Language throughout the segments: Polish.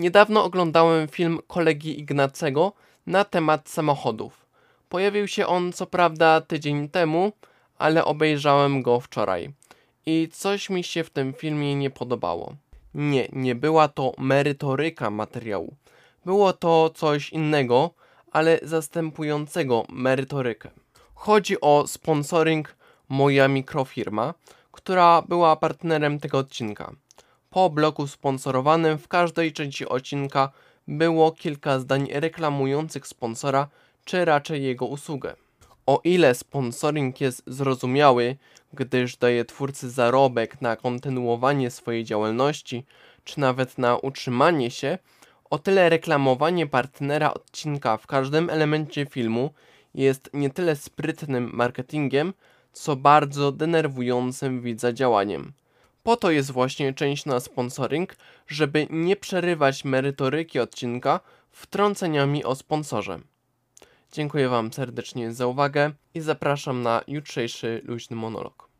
Niedawno oglądałem film kolegi Ignacego na temat samochodów. Pojawił się on co prawda tydzień temu, ale obejrzałem go wczoraj. I coś mi się w tym filmie nie podobało. Nie, nie była to merytoryka materiału. Było to coś innego, ale zastępującego merytorykę. Chodzi o sponsoring Moja Mikrofirma, która była partnerem tego odcinka. Po bloku sponsorowanym w każdej części odcinka było kilka zdań reklamujących sponsora, czy raczej jego usługę. O ile sponsoring jest zrozumiały, gdyż daje twórcy zarobek na kontynuowanie swojej działalności, czy nawet na utrzymanie się, o tyle reklamowanie partnera odcinka w każdym elemencie filmu jest nie tyle sprytnym marketingiem, co bardzo denerwującym widza działaniem. Po to jest właśnie część na sponsoring, żeby nie przerywać merytoryki odcinka wtrąceniami o sponsorze. Dziękuję Wam serdecznie za uwagę i zapraszam na jutrzejszy luźny monolog.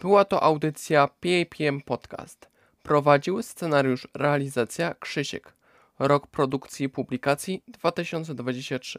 Była to audycja PAPM Podcast. Prowadził scenariusz realizacja Krzysiek. Rok produkcji i publikacji 2023.